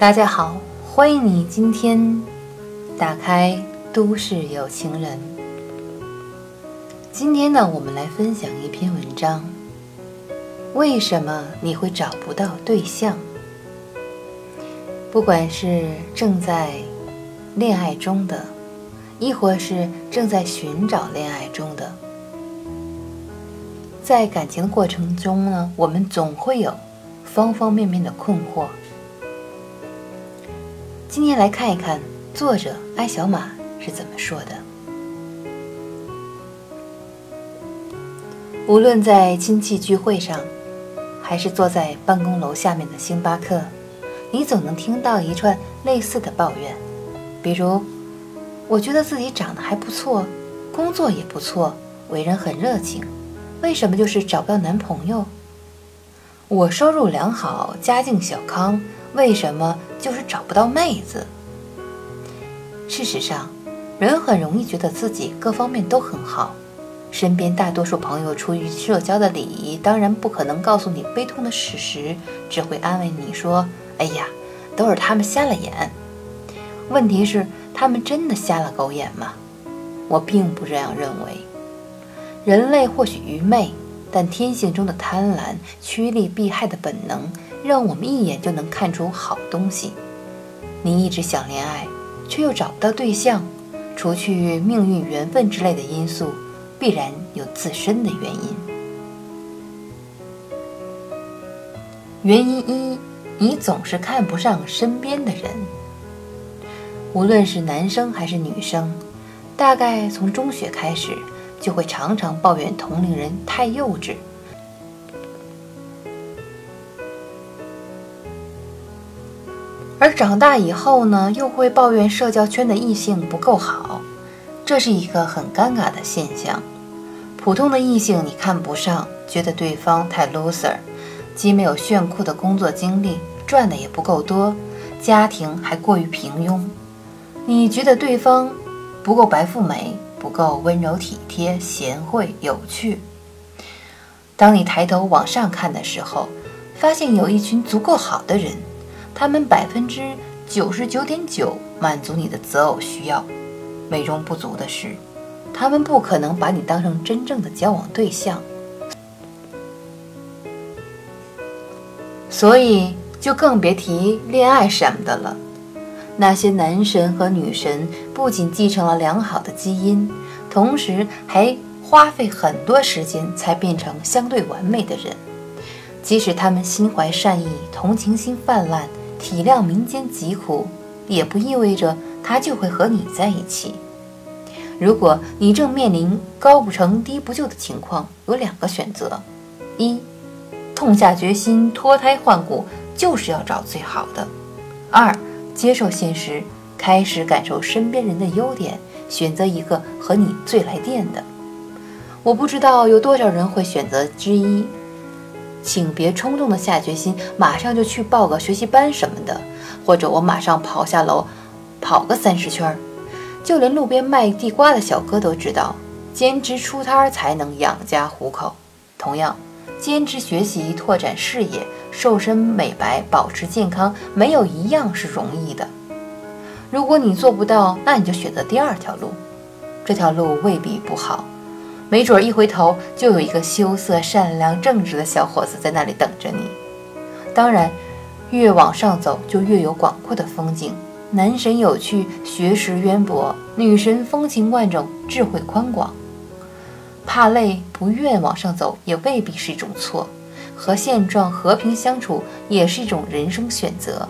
大家好，欢迎你今天打开《都市有情人》。今天呢，我们来分享一篇文章：为什么你会找不到对象？不管是正在恋爱中的，亦或是正在寻找恋爱中的，在感情的过程中呢，我们总会有方方面面的困惑。今天来看一看作者艾小马是怎么说的。无论在亲戚聚会上，还是坐在办公楼下面的星巴克，你总能听到一串类似的抱怨，比如：“我觉得自己长得还不错，工作也不错，为人很热情，为什么就是找不到男朋友？”“我收入良好，家境小康。”为什么就是找不到妹子？事实上，人很容易觉得自己各方面都很好，身边大多数朋友出于社交的礼仪，当然不可能告诉你悲痛的事实，只会安慰你说：“哎呀，都是他们瞎了眼。”问题是，他们真的瞎了狗眼吗？我并不这样认为。人类或许愚昧，但天性中的贪婪、趋利避害的本能。让我们一眼就能看出好东西。你一直想恋爱，却又找不到对象，除去命运、缘分之类的因素，必然有自身的原因。原因一，你总是看不上身边的人。无论是男生还是女生，大概从中学开始，就会常常抱怨同龄人太幼稚。而长大以后呢，又会抱怨社交圈的异性不够好，这是一个很尴尬的现象。普通的异性你看不上，觉得对方太 loser，既没有炫酷的工作经历，赚的也不够多，家庭还过于平庸，你觉得对方不够白富美，不够温柔体贴、贤惠有趣。当你抬头往上看的时候，发现有一群足够好的人。他们百分之九十九点九满足你的择偶需要，美中不足的是，他们不可能把你当成真正的交往对象，所以就更别提恋爱什么的了。那些男神和女神不仅继承了良好的基因，同时还花费很多时间才变成相对完美的人，即使他们心怀善意，同情心泛滥。体谅民间疾苦，也不意味着他就会和你在一起。如果你正面临高不成低不就的情况，有两个选择：一，痛下决心脱胎换骨，就是要找最好的；二，接受现实，开始感受身边人的优点，选择一个和你最来电的。我不知道有多少人会选择之一。请别冲动的下决心，马上就去报个学习班什么的，或者我马上跑下楼，跑个三十圈儿。就连路边卖地瓜的小哥都知道，兼职出摊才能养家糊口。同样，兼职学习、拓展视野、瘦身美白、保持健康，没有一样是容易的。如果你做不到，那你就选择第二条路，这条路未必不好。没准一回头就有一个羞涩、善良、正直的小伙子在那里等着你。当然，越往上走就越有广阔的风景。男神有趣、学识渊博，女神风情万种、智慧宽广。怕累不愿往上走也未必是一种错，和现状和平相处也是一种人生选择。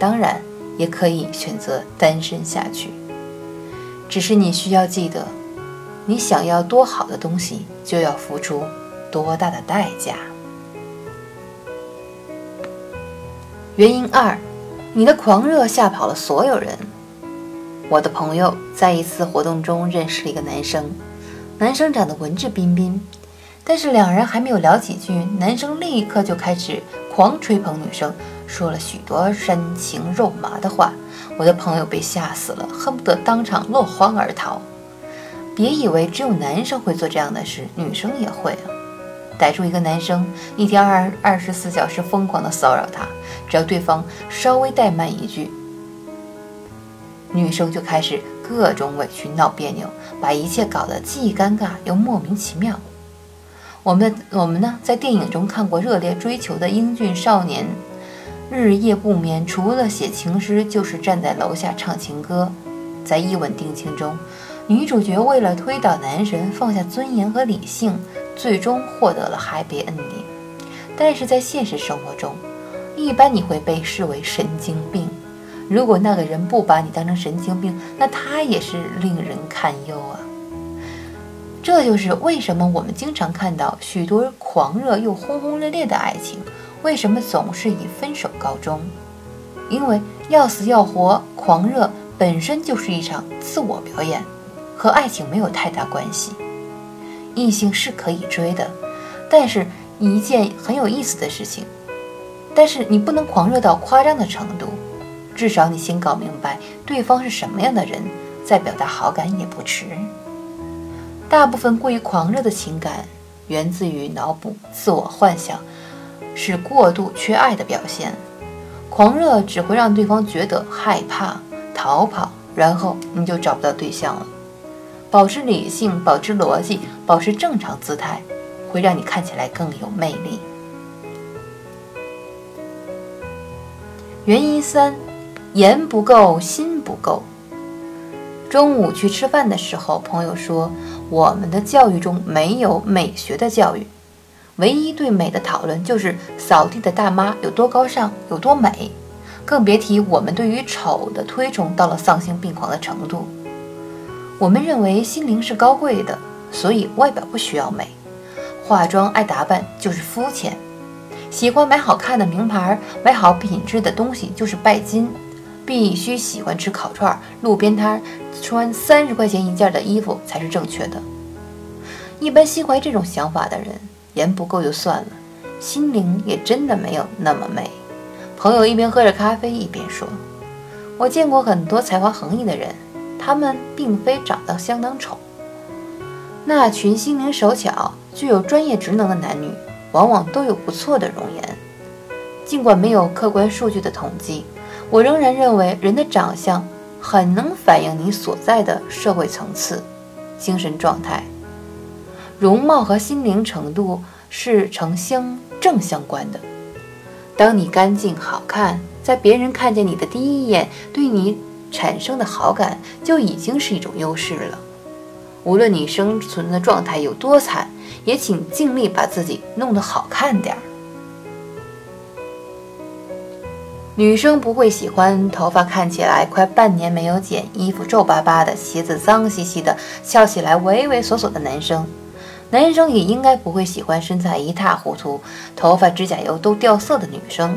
当然，也可以选择单身下去。只是你需要记得。你想要多好的东西，就要付出多大的代价。原因二，你的狂热吓跑了所有人。我的朋友在一次活动中认识了一个男生，男生长得文质彬彬，但是两人还没有聊几句，男生立刻就开始狂吹捧女生，说了许多煽情肉麻的话。我的朋友被吓死了，恨不得当场落荒而逃。别以为只有男生会做这样的事，女生也会啊。逮住一个男生，一天二二十四小时疯狂的骚扰他，只要对方稍微怠慢一句，女生就开始各种委屈闹别扭，把一切搞得既尴尬又莫名其妙。我们我们呢，在电影中看过热烈追求的英俊少年，日夜不眠，除了写情诗，就是站在楼下唱情歌。在一吻定情中，女主角为了推倒男神，放下尊严和理性，最终获得了 happy ending。但是在现实生活中，一般你会被视为神经病。如果那个人不把你当成神经病，那他也是令人堪忧啊。这就是为什么我们经常看到许多狂热又轰轰烈烈的爱情，为什么总是以分手告终？因为要死要活，狂热。本身就是一场自我表演，和爱情没有太大关系。异性是可以追的，但是一件很有意思的事情。但是你不能狂热到夸张的程度，至少你先搞明白对方是什么样的人，再表达好感也不迟。大部分过于狂热的情感源自于脑补、自我幻想，是过度缺爱的表现。狂热只会让对方觉得害怕。逃跑，然后你就找不到对象了。保持理性，保持逻辑，保持正常姿态，会让你看起来更有魅力。原因三：言不够，心不够。中午去吃饭的时候，朋友说我们的教育中没有美学的教育，唯一对美的讨论就是扫地的大妈有多高尚，有多美。更别提我们对于丑的推崇到了丧心病狂的程度。我们认为心灵是高贵的，所以外表不需要美，化妆爱打扮就是肤浅，喜欢买好看的名牌，买好品质的东西就是拜金，必须喜欢吃烤串，路边摊穿三十块钱一件的衣服才是正确的。一般心怀这种想法的人，颜不够就算了，心灵也真的没有那么美。朋友一边喝着咖啡一边说：“我见过很多才华横溢的人，他们并非长得相当丑。那群心灵手巧、具有专业职能的男女，往往都有不错的容颜。尽管没有客观数据的统计，我仍然认为人的长相很能反映你所在的社会层次、精神状态。容貌和心灵程度是成相正相关的。”当你干净好看，在别人看见你的第一眼，对你产生的好感就已经是一种优势了。无论你生存的状态有多惨，也请尽力把自己弄得好看点儿。女生不会喜欢头发看起来快半年没有剪，衣服皱巴巴的，鞋子脏兮兮的，笑起来畏畏缩缩的男生。男生也应该不会喜欢身材一塌糊涂、头发、指甲油都掉色的女生。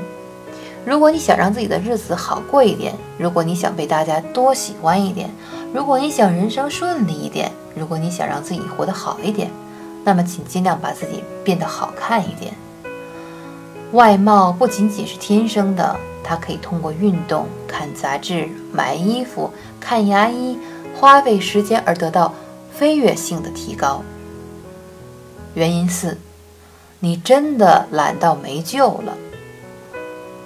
如果你想让自己的日子好过一点，如果你想被大家多喜欢一点，如果你想人生顺利一点，如果你想让自己活得好一点，那么请尽量把自己变得好看一点。外貌不仅仅是天生的，他可以通过运动、看杂志、买衣服、看牙医、花费时间而得到飞跃性的提高。原因四，你真的懒到没救了。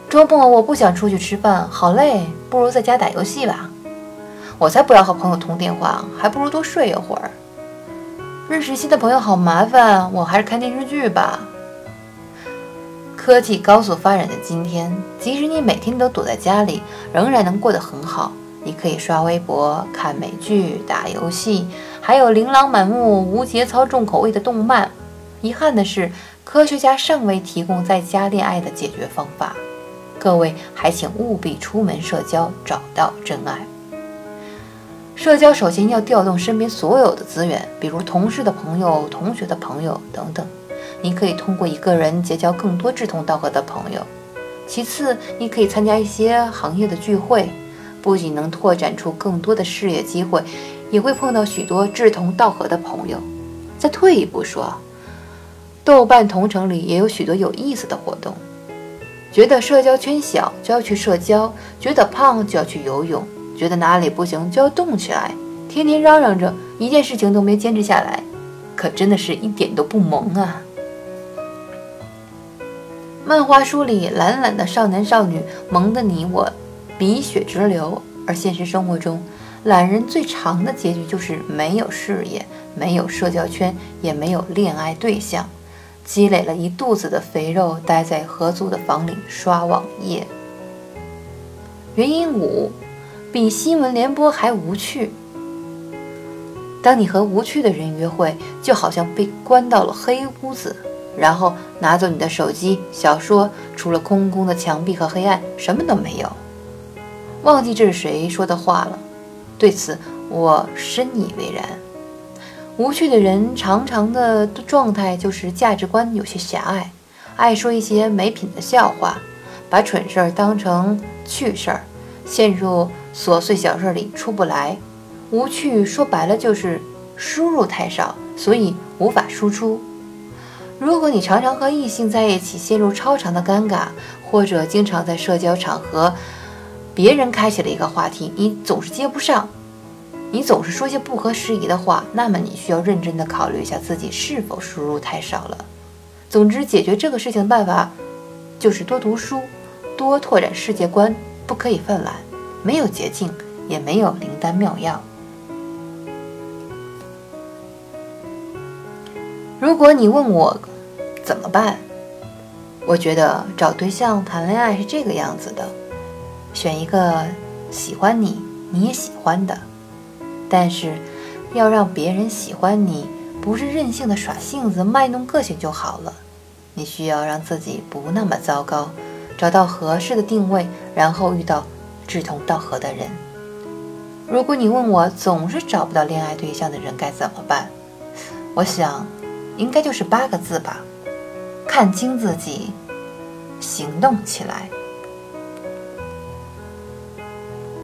周末我不想出去吃饭，好累，不如在家打游戏吧。我才不要和朋友通电话，还不如多睡一会儿。认识新的朋友好麻烦，我还是看电视剧吧。科技高速发展的今天，即使你每天都躲在家里，仍然能过得很好。你可以刷微博、看美剧、打游戏。还有琳琅满目、无节操、重口味的动漫。遗憾的是，科学家尚未提供在家恋爱的解决方法。各位还请务必出门社交，找到真爱。社交首先要调动身边所有的资源，比如同事的朋友、同学的朋友等等。你可以通过一个人结交更多志同道合的朋友。其次，你可以参加一些行业的聚会，不仅能拓展出更多的事业机会。也会碰到许多志同道合的朋友。再退一步说，豆瓣同城里也有许多有意思的活动。觉得社交圈小就要去社交，觉得胖就要去游泳，觉得哪里不行就要动起来。天天嚷嚷着一件事情都没坚持下来，可真的是一点都不萌啊！漫画书里懒懒的少男少女萌得你我鼻血直流，而现实生活中，懒人。最长的结局就是没有事业，没有社交圈，也没有恋爱对象，积累了一肚子的肥肉，待在合租的房里刷网页。原因五，比新闻联播还无趣。当你和无趣的人。约会，就好像被关到了黑屋子，然后拿走你的手机、小说，除了空空的墙壁和黑暗，什么都没有。忘记这是谁说的话了，对此我深以为然。无趣的人常常的状态就是价值观有些狭隘，爱说一些没品的笑话，把蠢事儿当成趣事儿，陷入琐碎小事里出不来。无趣说白了就是输入太少，所以无法输出。如果你常常和异性在一起陷入超长的尴尬，或者经常在社交场合，别人开启了一个话题，你总是接不上，你总是说些不合时宜的话，那么你需要认真的考虑一下自己是否输入太少了。总之，解决这个事情的办法就是多读书，多拓展世界观，不可以犯懒。没有捷径，也没有灵丹妙药。如果你问我怎么办，我觉得找对象谈恋爱是这个样子的：选一个喜欢你、你也喜欢的，但是要让别人喜欢你，不是任性的耍性子、卖弄个性就好了。你需要让自己不那么糟糕，找到合适的定位，然后遇到志同道合的人。如果你问我总是找不到恋爱对象的人该怎么办，我想。应该就是八个字吧，看清自己，行动起来。